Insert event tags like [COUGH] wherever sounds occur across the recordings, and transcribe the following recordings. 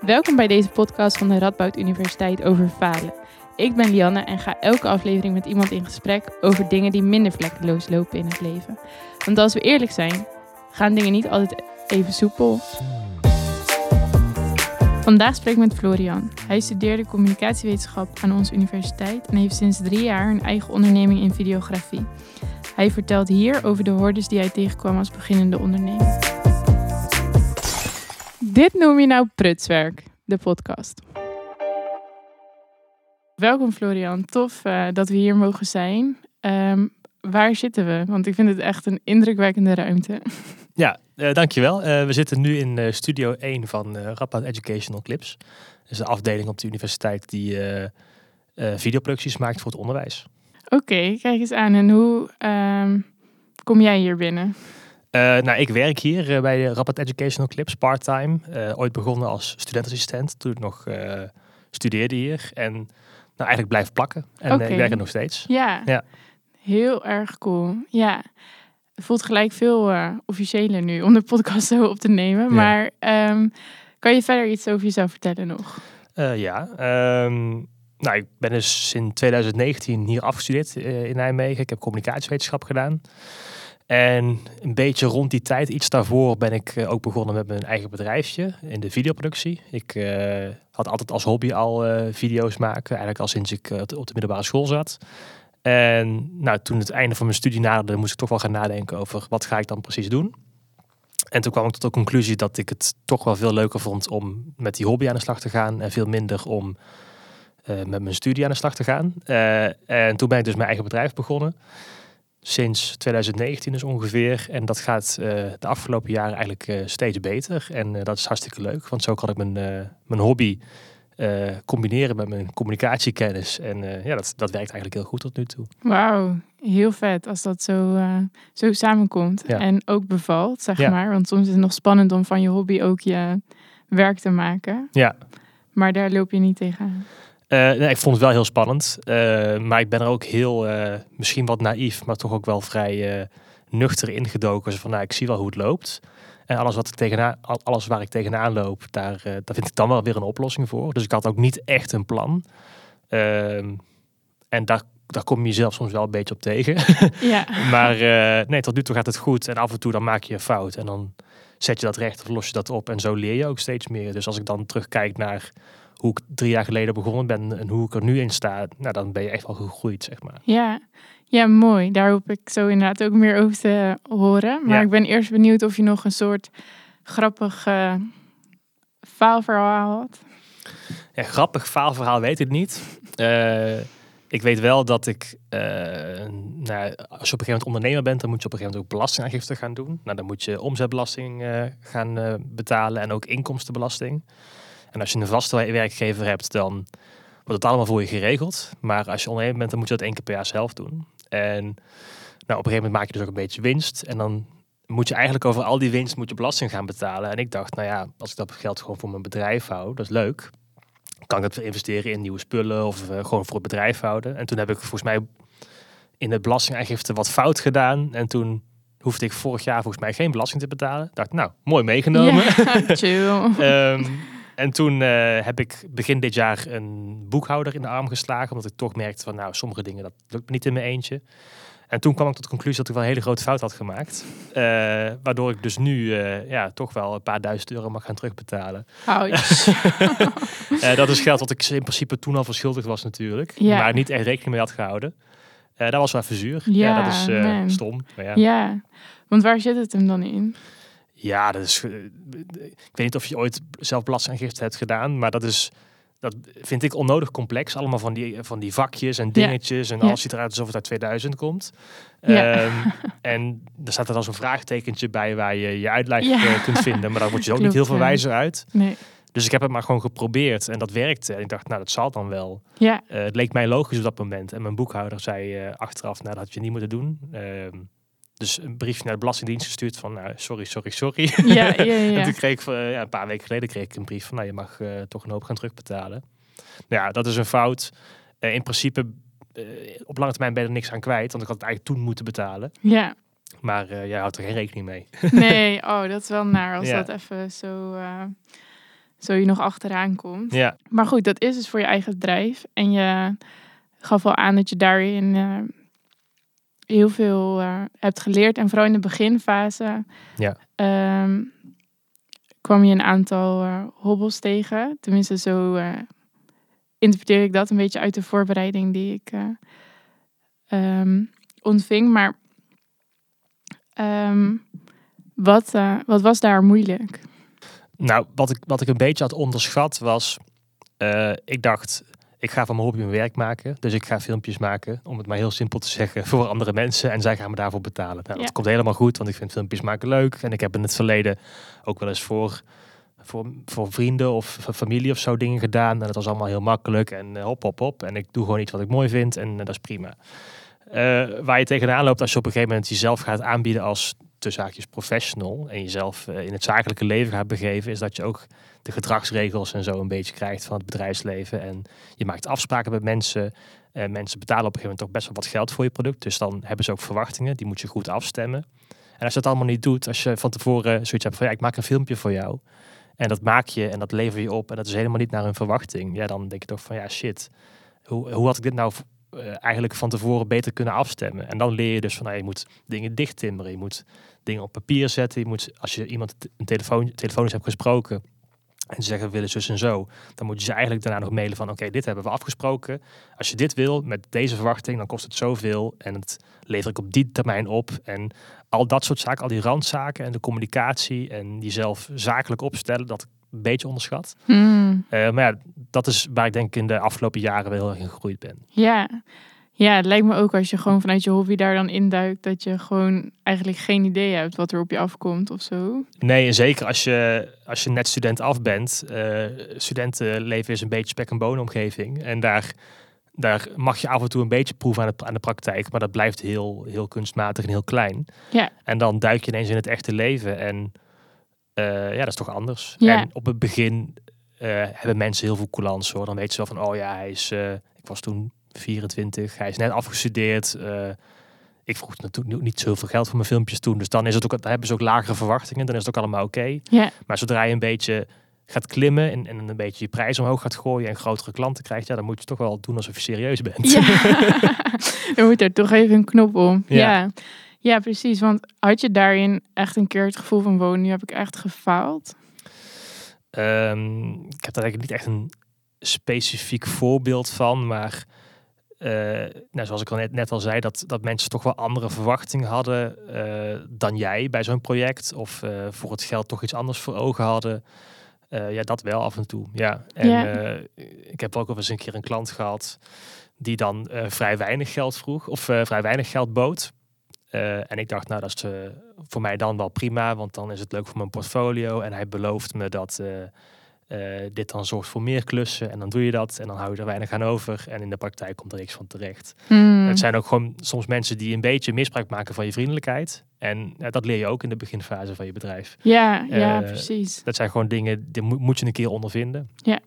Welkom bij deze podcast van de Radboud Universiteit over falen. Ik ben Lianne en ga elke aflevering met iemand in gesprek over dingen die minder vlekkeloos lopen in het leven. Want als we eerlijk zijn, gaan dingen niet altijd even soepel. Vandaag spreek ik met Florian. Hij studeerde communicatiewetenschap aan onze universiteit en heeft sinds drie jaar een eigen onderneming in videografie. Hij vertelt hier over de hordes die hij tegenkwam als beginnende ondernemer. Dit noem je nou prutswerk, de podcast. Welkom Florian, tof uh, dat we hier mogen zijn. Um, waar zitten we? Want ik vind het echt een indrukwekkende ruimte. Ja, uh, dankjewel. Uh, we zitten nu in studio 1 van uh, Educational Clips. Dat is een afdeling op de universiteit die videoproducties maakt voor het onderwijs. Oké, okay, kijk eens aan. En hoe um, kom jij hier binnen? Nou, ik werk hier bij de Rapport Educational Clips part-time. ooit begonnen als studentassistent toen ik nog studeerde hier. En nou, eigenlijk blijf plakken. En okay. ik werk er nog steeds. Ja. ja, heel erg cool. Ja. Het voelt gelijk veel officiëler nu om de podcast zo op te nemen. Ja. Maar um, kan je verder iets over jezelf vertellen nog? Ja, um, nou, ik ben dus in 2019 hier afgestudeerd in Nijmegen. Ik heb communicatiewetenschap gedaan. En een beetje rond die tijd, iets daarvoor, ben ik ook begonnen met mijn eigen bedrijfje in de videoproductie. Ik had altijd als hobby al video's maken, eigenlijk al sinds ik op de middelbare school zat. En nou, toen het einde van mijn studie naderde, moest ik toch wel gaan nadenken over wat ga ik dan precies doen. En toen kwam ik tot de conclusie dat ik het toch wel veel leuker vond om met die hobby aan de slag te gaan en veel minder om met mijn studie aan de slag te gaan. En toen ben ik dus mijn eigen bedrijf begonnen. Sinds 2019 dus ongeveer. En dat gaat uh, de afgelopen jaren eigenlijk steeds beter. En dat is hartstikke leuk, want zo kan ik mijn, mijn hobby combineren met mijn communicatiekennis. En ja, dat, dat werkt eigenlijk heel goed tot nu toe. Wauw, heel vet als dat zo, zo samenkomt. Ja. En ook bevalt, zeg ja. maar. Want soms is het nog spannend om van je hobby ook je werk te maken. Ja. Maar daar loop je niet tegenaan. Nee, ik vond het wel heel spannend. maar ik ben er ook heel, misschien wat naïef, maar toch ook wel vrij nuchter ingedoken. Van, nou, ik zie wel hoe het loopt. En alles, wat ik tegenaan, alles waar ik tegenaan loop, daar, daar vind ik dan wel weer een oplossing voor. Dus ik had ook niet echt een plan. Uh, en daar, daar kom je jezelf soms wel een beetje op tegen. [LAUGHS] Ja. maar uh, nee, tot nu toe gaat het goed. En af en toe dan maak je een fout. En dan zet je dat recht of los je dat op. En zo leer je ook steeds meer. Dus als ik dan terugkijk naar hoe ik drie jaar geleden begonnen ben en hoe ik er nu in sta, nou, dan ben je echt wel gegroeid, zeg maar. Ja, ja, mooi. Daar hoop ik zo inderdaad ook meer over te horen. Maar ja. ik ben eerst benieuwd of je nog een soort grappig uh, faalverhaal had. Ja, grappig faalverhaal weet ik niet. Uh, ik weet wel dat ik, uh, nou, als je op een gegeven moment ondernemer bent, dan moet je op een gegeven moment ook belastingaangifte gaan doen. Nou, dan moet je omzetbelasting gaan betalen en ook inkomstenbelasting. En als je een vaste werkgever hebt, dan wordt het allemaal voor je geregeld. Maar als je ondernemer bent, dan moet je dat één keer per jaar zelf doen. En nou, op een gegeven moment maak je dus ook een beetje winst. En dan moet je eigenlijk over al die winst moet je belasting gaan betalen. En ik dacht, nou ja, als ik dat geld gewoon voor mijn bedrijf hou, dat is leuk. Kan ik dat investeren in nieuwe spullen of uh, gewoon voor het bedrijf houden. En toen heb ik volgens mij in het belastingaangifte wat fout gedaan. En toen hoefde ik vorig jaar volgens mij geen belasting te betalen. Dacht, nou, mooi meegenomen. Ja, [LAUGHS] chill. um, [LAUGHS] en toen uh, heb ik begin dit jaar een boekhouder in de arm geslagen. Omdat ik toch merkte van nou, sommige dingen dat lukt me niet in mijn eentje. En toen kwam ik tot de conclusie dat ik wel een hele grote fout had gemaakt. Uh, waardoor ik dus nu uh, ja, toch wel een paar duizend euro mag gaan terugbetalen. [LAUGHS] dat is geld wat ik in principe toen al verschuldigd was natuurlijk. Ja. Maar niet echt rekening mee had gehouden. dat was wel even zuur. Ja, ja dat is stom. Maar ja. ja, want waar zit het hem dan in? Ja, dat is. Ik weet niet of je ooit zelf belastingaangifte hebt gedaan, maar dat is. Dat vind ik onnodig complex. Allemaal van die, van die vakjes en dingetjes. Ja. En alles ziet eruit alsof het uit 2000 komt. Ja. Um, [LAUGHS] en er staat er dan zo'n vraagtekentje bij waar je je uitleg ja. kunt vinden. Maar daar word je [LAUGHS] ook Klopt, niet heel veel wijzer uit. Nee. Dus ik heb het maar gewoon geprobeerd en dat werkte. En ik dacht, nou, dat zal dan wel. Ja. Uh, het leek mij logisch op dat moment. En mijn boekhouder zei uh, achteraf, nou, dat had je niet moeten doen. Uh, dus een briefje naar de Belastingdienst gestuurd van nou, sorry, sorry, sorry. Ja, ja, ja. [LAUGHS] en toen kreeg ik uh, ja, een paar weken geleden kreeg ik een brief van nou, je mag uh, toch een hoop gaan terugbetalen. Nou ja, dat is een fout. Uh, in principe, op lange termijn ben je er niks aan kwijt, want ik had het eigenlijk toen moeten betalen. Ja. Maar jij houdt er geen rekening mee. [LAUGHS] nee, oh, dat is wel naar als dat even zo zo je nog achteraan komt. Ja, Maar goed, dat is dus voor je eigen bedrijf. En je gaf al aan dat je daarin eh, heel veel eh, hebt geleerd. En vooral in de beginfase Ja. ehm, kwam je een aantal eh, hobbels tegen. Tenminste, zo eh, interpreteer ik dat een beetje uit de voorbereiding die ik eh, ehm, ontving. Maar ehm, wat, wat was daar moeilijk? Nou, wat ik, wat ik een beetje had onderschat was, ik dacht, ik ga van mijn hobby mijn werk maken. Dus ik ga filmpjes maken, om het maar heel simpel te zeggen, voor andere mensen. En zij gaan me daarvoor betalen. Nou, Ja. Dat komt helemaal goed, want ik vind filmpjes maken leuk. En ik heb in het verleden ook wel eens voor, voor, voor vrienden of familie of zo dingen gedaan. En dat was allemaal heel makkelijk en eh, hop, hop, hop. En ik doe gewoon iets wat ik mooi vind en eh, dat is prima. Eh, waar je tegenaan loopt als je op een gegeven moment jezelf gaat aanbieden als tussen haakjes professional en jezelf eh, in het zakelijke leven gaat begeven, is dat je ook de gedragsregels en zo een beetje krijgt van het bedrijfsleven. En je maakt afspraken met mensen. Eh, mensen betalen op een gegeven moment toch best wel wat geld voor je product. Dus dan hebben ze ook verwachtingen. Die moet je goed afstemmen. En als je dat allemaal niet doet, als je van tevoren zoiets hebt van ja, ik maak een filmpje voor jou. En dat maak je en dat lever je op. En dat is helemaal niet naar hun verwachting. Ja, dan denk je toch van ja, shit. Hoe, hoe had ik dit nou eh, eigenlijk van tevoren beter kunnen afstemmen? En dan leer je dus van nou, je moet dingen dichttimmeren. Je moet dingen op papier zetten. Je moet, als je iemand een telefoon, telefonisch hebt gesproken en ze zeggen we willen zus en zo, dan moet je ze eigenlijk daarna nog mailen van oké, dit hebben we afgesproken. Als je dit wil met deze verwachting, dan kost het zoveel en het lever ik op die termijn op. En al dat soort zaken, al die randzaken en de communicatie en jezelf zakelijk opstellen, dat een beetje onderschat. Hmm. Eh, maar ja, dat is waar ik denk ik in de afgelopen jaren wel heel erg in gegroeid ben. Ja. ja, het lijkt me ook als je gewoon vanuit je hobby daar dan induikt, dat je gewoon eigenlijk geen idee hebt wat er op je afkomt of zo. Nee, en zeker als je, als je net student af bent. eh studentenleven is een beetje spek en bonen omgeving. En daar, daar mag je af en toe een beetje proeven aan de, aan de praktijk. Maar dat blijft heel, heel kunstmatig en heel klein. Ja. En dan duik je ineens in het echte leven. En ja, dat is toch anders. Ja. En op het begin eh, hebben mensen heel veel coulance hoor. Dan weet ze wel van, oh ja, hij is... eh, ik was toen 24, hij is net afgestudeerd. eh, ik vroeg natuurlijk niet zoveel geld voor mijn filmpjes toen. Dus dan, is het ook, dan hebben ze ook lagere verwachtingen. Dan is het ook allemaal oké. Ja, Maar zodra je een beetje gaat klimmen en, en een beetje je prijs omhoog gaat gooien en grotere klanten krijgt, ja, dan moet je toch wel doen alsof je serieus bent. ja. [LAUGHS] [LAUGHS] er moet er toch even een knop om. Ja. Ja. Ja. precies. Want had je daarin echt een keer het gevoel van wonen, nu heb ik echt gefaald? Ehm, ik heb daar eigenlijk niet echt een specifiek voorbeeld van, maar eh, nou, zoals ik al net, net al zei, dat, dat mensen toch wel andere verwachtingen hadden eh, dan jij bij zo'n project. Of eh, voor het geld toch iets anders voor ogen hadden. Ja, dat wel af en toe. Ja. En Ja. ik heb ook al eens een keer een klant gehad die dan vrij weinig geld vroeg of vrij weinig geld bood. Eh, en ik dacht, nou, dat is eh, voor mij dan wel prima, want dan is het leuk voor mijn portfolio. En hij belooft me dat eh, dit dan zorgt voor meer klussen. En dan doe je dat en dan hou je er weinig aan over. En in de praktijk komt er niks van terecht. Hmm. Het zijn ook gewoon soms mensen die een beetje misbruik maken van je vriendelijkheid. En dat leer je ook in de beginfase van je bedrijf. Ja, ja, precies. Dat zijn gewoon dingen, die moet, moet je een keer ondervinden. Ja.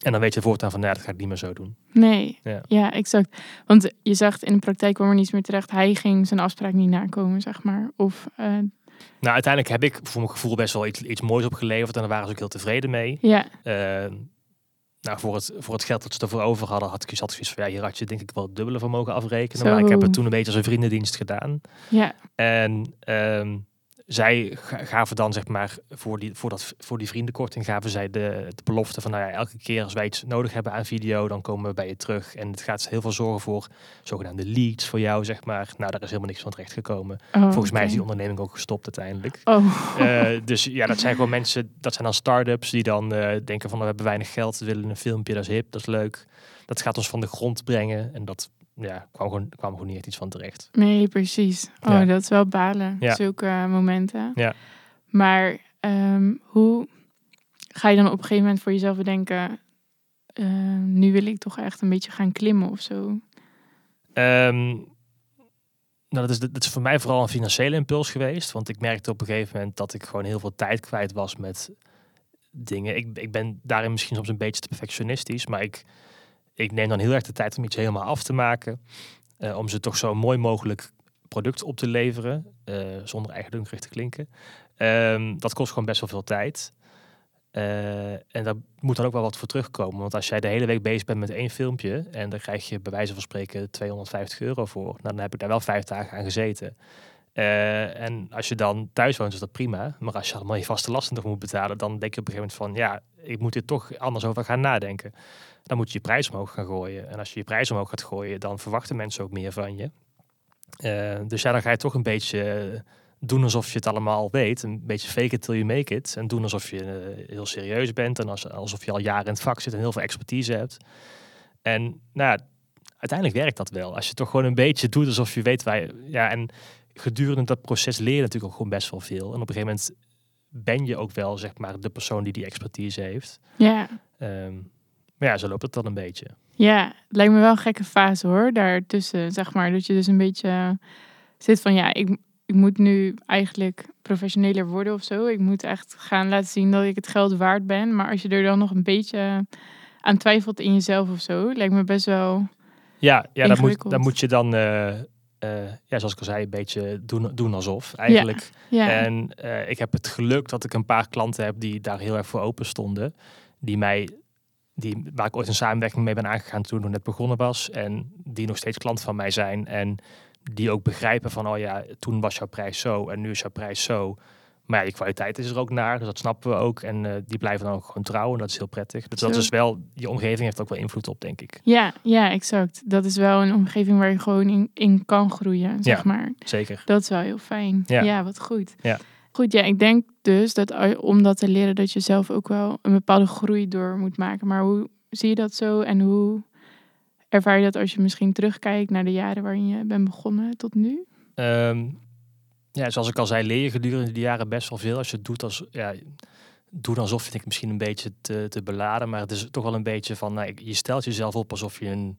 En dan weet je voortaan van, nou, dat ga ik niet meer zo doen. Nee, Ja. ja. exact. Want je zegt in de praktijk kwam er niets meer terecht. Hij ging zijn afspraak niet nakomen, zeg maar. Of, eh, Nou, uiteindelijk heb ik voor mijn gevoel best wel iets, iets moois opgeleverd. En daar waren ze ook heel tevreden mee. ja, Eh, nou, voor het, voor het geld dat ze ervoor over hadden, had ik zoiets van, ja, hier had je denk ik wel het dubbele voor mogen afrekenen. Maar ik heb het toen een beetje als een vriendendienst gedaan. ja, En ehm, zij ga- gaven dan, zeg maar, voor die, voor dat, voor die vriendenkorting gaven zij de, de belofte van, nou ja, elke keer als wij iets nodig hebben aan video, dan komen we bij je terug. En het gaat heel veel zorgen voor zogenaamde leads voor jou, zeg maar. Nou, daar is helemaal niks van terecht gekomen. Oh, Volgens mij is die onderneming ook gestopt uiteindelijk. Oh, Eh, dus ja, dat zijn gewoon mensen, dat zijn dan start-ups die dan eh, denken van we hebben weinig geld, we willen een filmpje, dat is hip, dat is leuk. Dat gaat ons van de grond brengen en dat ja, kwam, gewoon, kwam gewoon niet echt iets van terecht. nee, precies. Oh, Ja. dat is wel balen, Ja. zulke eh, momenten. Ja. Maar ehm, hoe ga je dan op een gegeven moment voor jezelf bedenken... eh, nu wil ik toch echt een beetje gaan klimmen of zo? Ehm, nou, dat is, dat is voor mij vooral een financiële impuls geweest, want ik merkte op een gegeven moment dat ik gewoon heel veel tijd kwijt was met dingen. Ik, ik ben daarin misschien soms een beetje te perfectionistisch, maar ik, ik neem dan heel erg de tijd om iets helemaal af te maken. eh, om ze toch zo mooi mogelijk product op te leveren, eh, zonder eigendunkerig te klinken. Ehm, dat kost gewoon best wel veel tijd. Eh, en daar moet dan ook wel wat voor terugkomen. Want als jij de hele week bezig bent met één filmpje en dan krijg je bij wijze van spreken 250 euro voor, nou, dan heb ik daar wel vijf dagen aan gezeten. En als je dan thuis woont, is dat prima. Maar als je allemaal je vaste lasten nog moet betalen, dan denk je op een gegeven moment van, ja, ik moet hier toch anders over gaan nadenken. Dan moet je je prijs omhoog gaan gooien. En als je je prijs omhoog gaat gooien, dan verwachten mensen ook meer van je. Uh, dus ja, dan ga je toch een beetje doen alsof je het allemaal weet. Een beetje fake it till you make it. En doen alsof je uh, heel serieus bent. En als, alsof je al jaren in het vak zit en heel veel expertise hebt. En nou, uiteindelijk werkt dat wel. Als je toch gewoon een beetje doet alsof je weet waar je... Ja, en gedurende dat proces leer je natuurlijk ook gewoon best wel veel. En op een gegeven moment ben je ook wel, zeg maar, de persoon die die expertise heeft. Ja. Um, maar ja, zo loopt het dan een beetje. Ja, het lijkt me wel een gekke fase hoor, daartussen, zeg maar. Dat je dus een beetje zit van, ja, ik, ik moet nu eigenlijk professioneler worden of zo. Ik moet echt gaan laten zien dat ik het geld waard ben. Maar als je er dan nog een beetje aan twijfelt in jezelf of zo, lijkt me best wel. Ja, ja dan, moet, dan moet je dan, uh, uh, ja, zoals ik al zei, een beetje doen, doen alsof eigenlijk. Ja, ja. En uh, ik heb het geluk dat ik een paar klanten heb die daar heel erg voor open stonden. Die mij, die, waar ik ooit een samenwerking mee ben aangegaan toen ik net begonnen was. En die nog steeds klant van mij zijn. En die ook begrijpen van, oh ja, toen was jouw prijs zo en nu is jouw prijs zo. Maar ja, die kwaliteit is er ook naar, dus dat snappen we ook. En uh, die blijven dan ook gewoon trouwen, dat is heel prettig. Dus dat is wel, je omgeving heeft ook wel invloed op, denk ik. Ja, ja, exact. Dat is wel een omgeving waar je gewoon in, in kan groeien, zeg ja, maar. Zeker. Dat is wel heel fijn. Ja, ja wat goed. Ja. Goed, ja, ik denk dus dat om dat te leren, dat je zelf ook wel een bepaalde groei door moet maken. Maar hoe zie je dat zo en hoe Ervaar je dat als je misschien terugkijkt naar de jaren waarin je bent begonnen tot nu? Um, ja, zoals ik al zei, leer je gedurende die jaren best wel veel. Als je het doet als, ja, doe alsof vind ik misschien een beetje te, te beladen. Maar het is toch wel een beetje van, nou, je stelt jezelf op alsof je een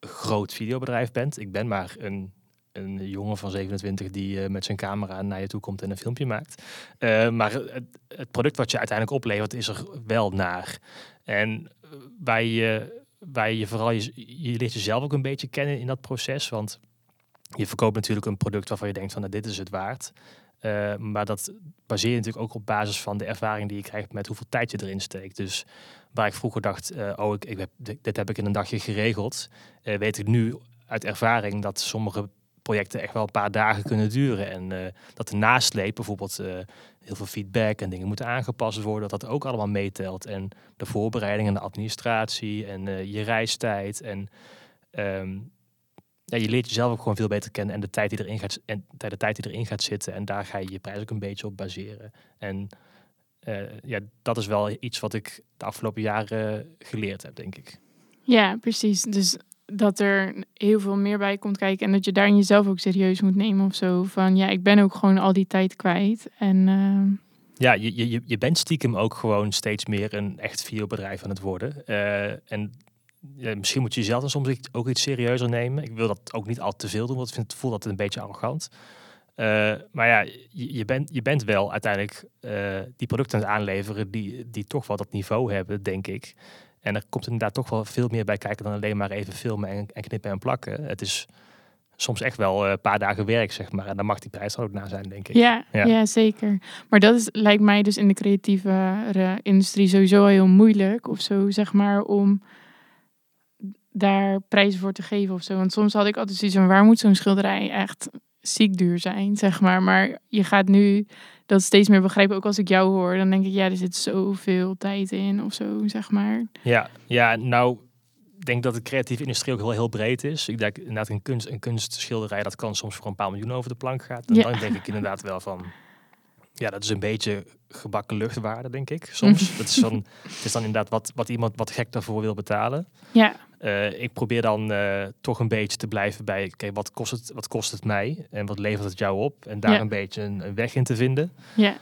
groot videobedrijf bent. Ik ben maar een, een jongen van 27 die uh, met zijn camera naar je toe komt en een filmpje maakt. Uh, maar het, het, product wat je uiteindelijk oplevert is er wel naar. En waar je waar je vooral je, je leert jezelf ook een beetje kennen in dat proces. Want je verkoopt natuurlijk een product waarvan je denkt van nou, dit is het waard. Maar dat baseer je natuurlijk ook op basis van de ervaring die je krijgt met hoeveel tijd je erin steekt. Dus waar ik vroeger dacht, oh, ik, ik heb, dit heb ik in een dagje geregeld, weet ik nu uit ervaring dat sommige projecten echt wel een paar dagen kunnen duren. En dat de nasleep, bijvoorbeeld heel veel feedback en dingen moeten aangepast worden, dat dat ook allemaal meetelt. En de voorbereiding en de administratie en uh, je reistijd. En um, ja, je leert jezelf ook gewoon veel beter kennen en de tijd die erin gaat, en de tijd die erin gaat zitten. En daar ga je je prijs ook een beetje op baseren. En ja, dat is wel iets wat ik de afgelopen jaren geleerd heb, denk ik. Ja, precies. Dus dat er heel veel meer bij komt kijken en dat je daarin jezelf ook serieus moet nemen of zo. Van ja, ik ben ook gewoon al die tijd kwijt. En, uh... Ja, je, je, je bent stiekem ook gewoon steeds meer een echt videobedrijf aan het worden. Uh, en misschien moet je jezelf dan soms ook iets serieuzer nemen. Ik wil dat ook niet al te veel doen, want ik vind voel dat een beetje arrogant. Uh, maar ja, je, je, bent, je bent wel uiteindelijk die producten aan het aanleveren die, die toch wel dat niveau hebben, denk ik. En er komt inderdaad toch wel veel meer bij kijken dan alleen maar even filmen en, en knippen en plakken. Het is soms echt wel een paar dagen werk, zeg maar. En dan mag die prijs er ook na zijn, denk ik. Ja, ja. zeker. Maar dat is, lijkt mij dus in de creatieve industrie sowieso heel moeilijk of zo, zeg maar, om daar prijzen voor te geven of zo. Want soms had ik altijd zoiets van, waar moet zo'n schilderij echt ziek duur zijn, zeg maar. Maar je gaat nu dat steeds meer begrijpen. Ook als ik jou hoor, dan denk ik, ja, er zit zoveel tijd in of zo, zeg maar. Ja, ja nou, ik denk dat de creatieve industrie ook heel, heel breed is. Ik denk inderdaad een, kunst, een kunstschilderij, dat kan soms voor een paar miljoen over de plank gaan. En ja. dan denk ik inderdaad wel van, ja, dat is een beetje gebakken luchtwaarde, denk ik. Soms. [LAUGHS] dat is dan, het is dan inderdaad wat, wat iemand wat gek daarvoor wil betalen. Ja. Uh, ik probeer dan uh, toch een beetje te blijven bij, oké, okay, wat, kost het, wat kost het mij en wat levert het jou op? En daar ja. een beetje een, een, weg in te vinden. Ja.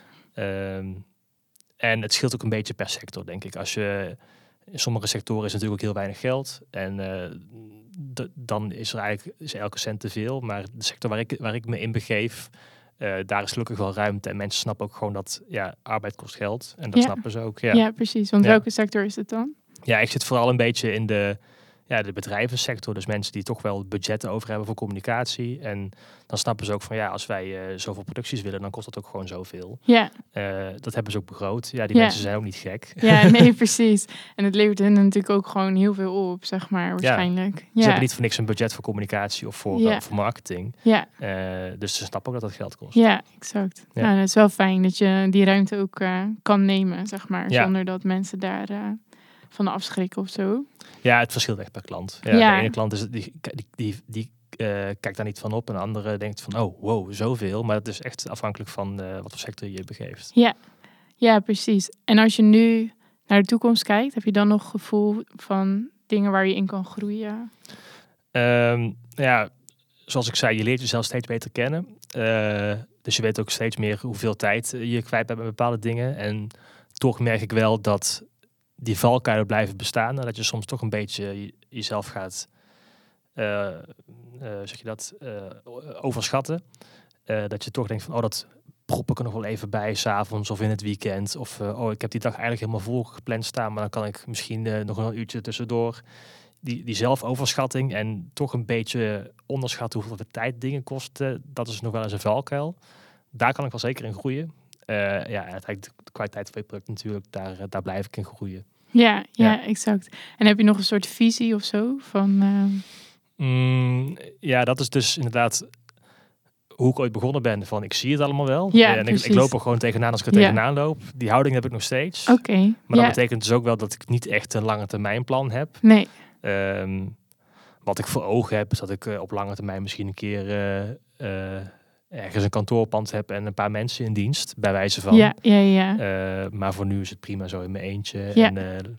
Um, en het scheelt ook een beetje per sector, denk ik. Als je, in sommige sectoren is natuurlijk ook heel weinig geld. En uh, dan is er eigenlijk is elke cent te veel. Maar de sector waar ik, waar ik me in begeef, uh, daar is gelukkig wel ruimte. En mensen snappen ook gewoon dat ja, arbeid kost geld. En dat ja. snappen ze ook. Ja, ja precies. Want welke sector is het dan? Ja, ik zit vooral een beetje in de, ja, de bedrijvensector. Dus mensen die toch wel budgetten over hebben voor communicatie. En dan snappen ze ook van ja, als wij uh, zoveel producties willen, dan kost dat ook gewoon zoveel. Ja. Uh, dat hebben ze ook begroot. Ja, die Ja. mensen zijn ook niet gek. Ja, nee, [LAUGHS] precies. En het levert hen natuurlijk ook gewoon heel veel op, zeg maar, waarschijnlijk. Ze Ja, hebben niet voor niks een budget voor communicatie of voor, eh, voor marketing. ja, Eh, dus ze snappen ook dat dat geld kost. ja, exact. Nou, dat is wel fijn dat je die ruimte ook eh, kan nemen, zeg maar. Zonder dat mensen daar eh, van afschrikken of zo. Ja, het verschilt echt per klant. Ja, Ja. De ene klant is, die, die, die, die eh, kijkt daar niet van op. En de andere denkt van, oh, wow, zoveel. Maar het is echt afhankelijk van eh, wat voor sector je begeeft. Ja, precies. En als je nu naar de toekomst kijkt, heb je dan nog gevoel van dingen waar je in kan groeien? Ehm, ja, zoals ik zei, je leert jezelf steeds beter kennen. Eh, dus je weet ook steeds meer hoeveel tijd je kwijt bent met bepaalde dingen. En toch merk ik wel dat die valkuilen blijven bestaan. En dat je soms toch een beetje je- jezelf gaat, eh, eh, zeg je dat, eh, overschatten. Dat je toch denkt van, oh, dat prop ik er nog wel even bij, s'avonds of in het weekend. Of, oh, ik heb die dag eigenlijk helemaal vol gepland staan, maar dan kan ik misschien nog een uurtje tussendoor die, die zelfoverschatting en toch een beetje onderschatten hoeveel tijd dingen kosten, dat is nog wel eens een valkuil. Daar kan ik wel zeker in groeien. Eh, ja, uiteindelijk de kwaliteit van je product natuurlijk, daar, eh, daar blijf ik in groeien. Ja, ja, Ja. exact. En heb je nog een soort visie of zo van... eh, Mm, ja, dat is dus inderdaad hoe ik ooit begonnen ben. Van ik zie het allemaal wel. Ja, en ik, loop er gewoon tegenaan als ik er Ja. tegenaan loop. Die houding heb ik nog steeds. Oké, Maar dat betekent dus ook wel dat ik niet echt een lange termijn plan heb. nee, Ehm, wat ik voor ogen heb, is dat ik op lange termijn misschien een keer ergens een kantoorpand heb en een paar mensen in dienst, bij wijze van. ja, ja, ja. Eh, maar voor nu is het prima zo in mijn eentje. Ja. En eh,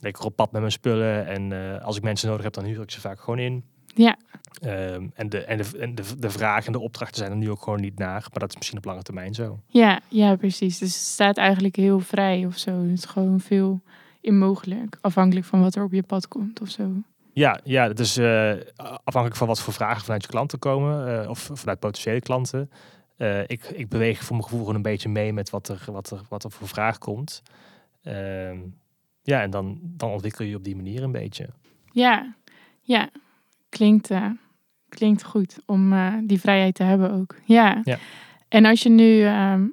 lekker op pad met mijn spullen. En eh, als ik mensen nodig heb, dan huur ik ze vaak gewoon in. Ja. Ehm, en de, en, de, en de, de vragen en de opdrachten zijn er nu ook gewoon niet naar. Maar dat is misschien op lange termijn zo. Ja, ja, precies. Dus het staat eigenlijk heel vrij of zo. Het is gewoon veel onmogelijk. Afhankelijk van wat er op je pad komt of zo. Ja, ja het is eh, afhankelijk van wat voor vragen vanuit je klanten komen. eh, of vanuit potentiële klanten. Eh, ik, ik beweeg voor mijn gevoel gewoon een beetje mee met wat er, wat er, wat er voor vraag komt. Ehm, ja, en dan, dan ontwikkel je op die manier een beetje. Ja, ja. Klinkt, klinkt goed om die vrijheid te hebben ook. Ja. Ja. En als je nu ehm,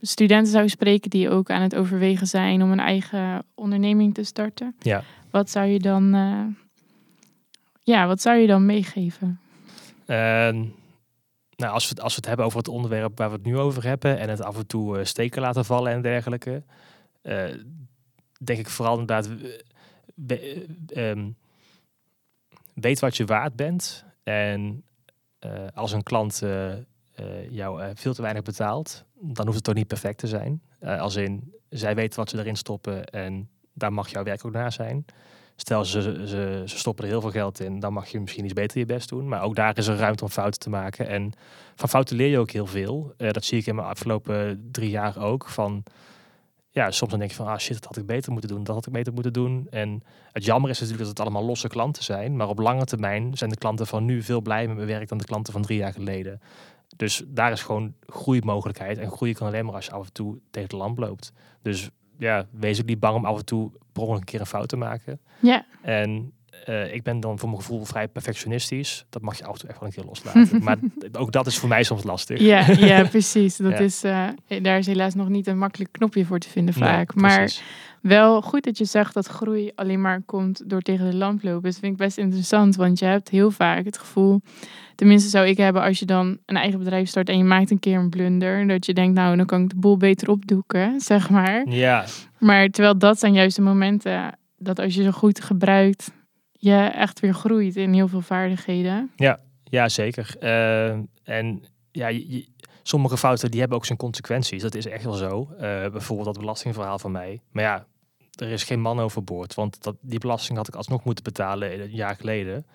studenten zou spreken die ook aan het overwegen zijn om een eigen onderneming te starten. Ja. Wat zou je dan, ja, wat zou je dan meegeven? Ehm, nou, als we, als we het hebben over het onderwerp waar we het nu over hebben en het af en toe eh, steken laten vallen en dergelijke, eh, denk ik vooral inderdaad, eh, eh, ehm, weet wat je waard bent en als een klant jou veel te weinig betaalt, dan hoeft het toch niet perfect te zijn. Als in, zij weten wat ze erin stoppen en daar mag jouw werk ook naar zijn. Stel, ze, ze, ze stoppen er heel veel geld in, dan mag je misschien iets beter je best doen. Maar ook daar is er ruimte om fouten te maken. En van fouten leer je ook heel veel. Eh, dat zie ik in mijn afgelopen drie jaar ook. Van, ja, soms dan denk je van, ah shit, dat had ik beter moeten doen. Dat had ik beter moeten doen. En het jammer is natuurlijk dat het allemaal losse klanten zijn. Maar op lange termijn zijn de klanten van nu veel blijer met mijn werk dan de klanten van drie jaar geleden. Dus daar is gewoon groeimogelijkheid. En groeien kan alleen maar als je af en toe tegen de lamp loopt. Dus ja, wees ook niet bang om af en toe per ongeluk een keer een fout te maken. Ja, En eh, ik ben dan voor mijn gevoel vrij perfectionistisch. Dat mag je af en toe echt wel een keer loslaten. [LAUGHS] maar ook dat is voor mij soms lastig. ja, ja [LAUGHS] precies. Dat Ja. is, eh, daar is helaas nog niet een makkelijk knopje voor te vinden Nee, vaak. maar. Wel goed dat je zegt dat groei alleen maar komt door tegen de lamp lopen. Dat vind ik best interessant, want je hebt heel vaak het gevoel, tenminste zou ik hebben als je dan een eigen bedrijf start en je maakt een keer een blunder, dat je denkt, nou dan kan ik de boel beter opdoeken, zeg maar. Ja, Maar terwijl dat zijn juist de momenten dat als je ze goed gebruikt, je echt weer groeit in heel veel vaardigheden. ja zeker. Eh, en ja, je- sommige fouten die hebben ook zijn consequenties. Dat is echt wel zo. Eh, bijvoorbeeld dat belastingverhaal van mij. Maar ja, er is geen man overboord. Want dat, die belasting had ik alsnog moeten betalen een jaar geleden.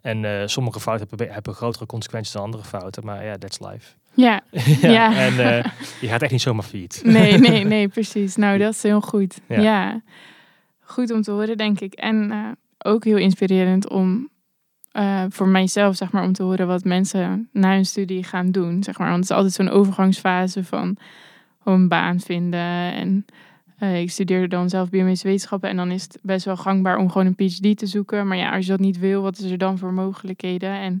En eh, sommige fouten hebben, hebben grotere consequenties dan andere fouten. Maar ja, that's life. Ja, [LAUGHS] ja, Ja. [LAUGHS] En eh, je gaat echt niet zomaar failliet. nee, [LAUGHS] nee, nee, precies. Nou, dat is heel goed. Ja. Ja, goed om te horen, denk ik. En ook heel inspirerend om eh, voor mijzelf, zeg maar, om te horen wat mensen na hun studie gaan doen. Zeg maar. Want het is altijd zo'n overgangsfase van een baan vinden en Eh, ik studeerde dan zelf biomedische wetenschappen en dan is het best wel gangbaar om gewoon een PhD te zoeken. Maar ja, als je dat niet wil, wat is er dan voor mogelijkheden? En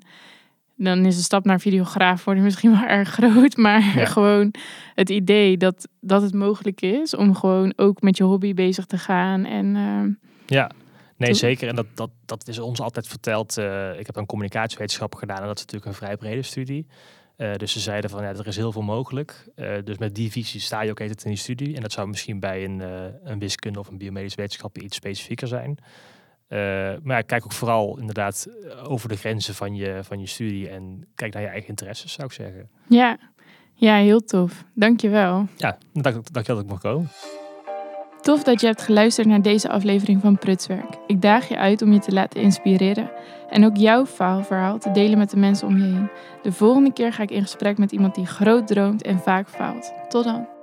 dan is de stap naar videograaf worden misschien wel erg groot. [LAUGHS] Maar Ja. gewoon het idee dat, dat het mogelijk is om gewoon ook met je hobby bezig te gaan. En ehm, Ja, nee zeker. En dat, dat, dat is ons altijd verteld. Eh, ik heb een communicatiewetenschap gedaan en dat is natuurlijk een vrij brede studie. Eh, dus ze zeiden van ja, er is heel veel mogelijk. Eh, dus met die visie sta je ook altijd in die studie. En dat zou misschien bij een, een wiskunde of een biomedische wetenschap iets specifieker zijn. Maar ja, kijk ook vooral inderdaad over de grenzen van je, van je studie en kijk naar je eigen interesses, zou ik zeggen. ja. ja, heel tof. Dankjewel. Ja, dank, dank je dat ik mag komen. Tof dat je hebt geluisterd naar deze aflevering van Prutswerk. Ik daag je uit om je te laten inspireren en ook jouw faalverhaal te delen met de mensen om je heen. De volgende keer ga ik in gesprek met iemand die groot droomt en vaak faalt. Tot dan.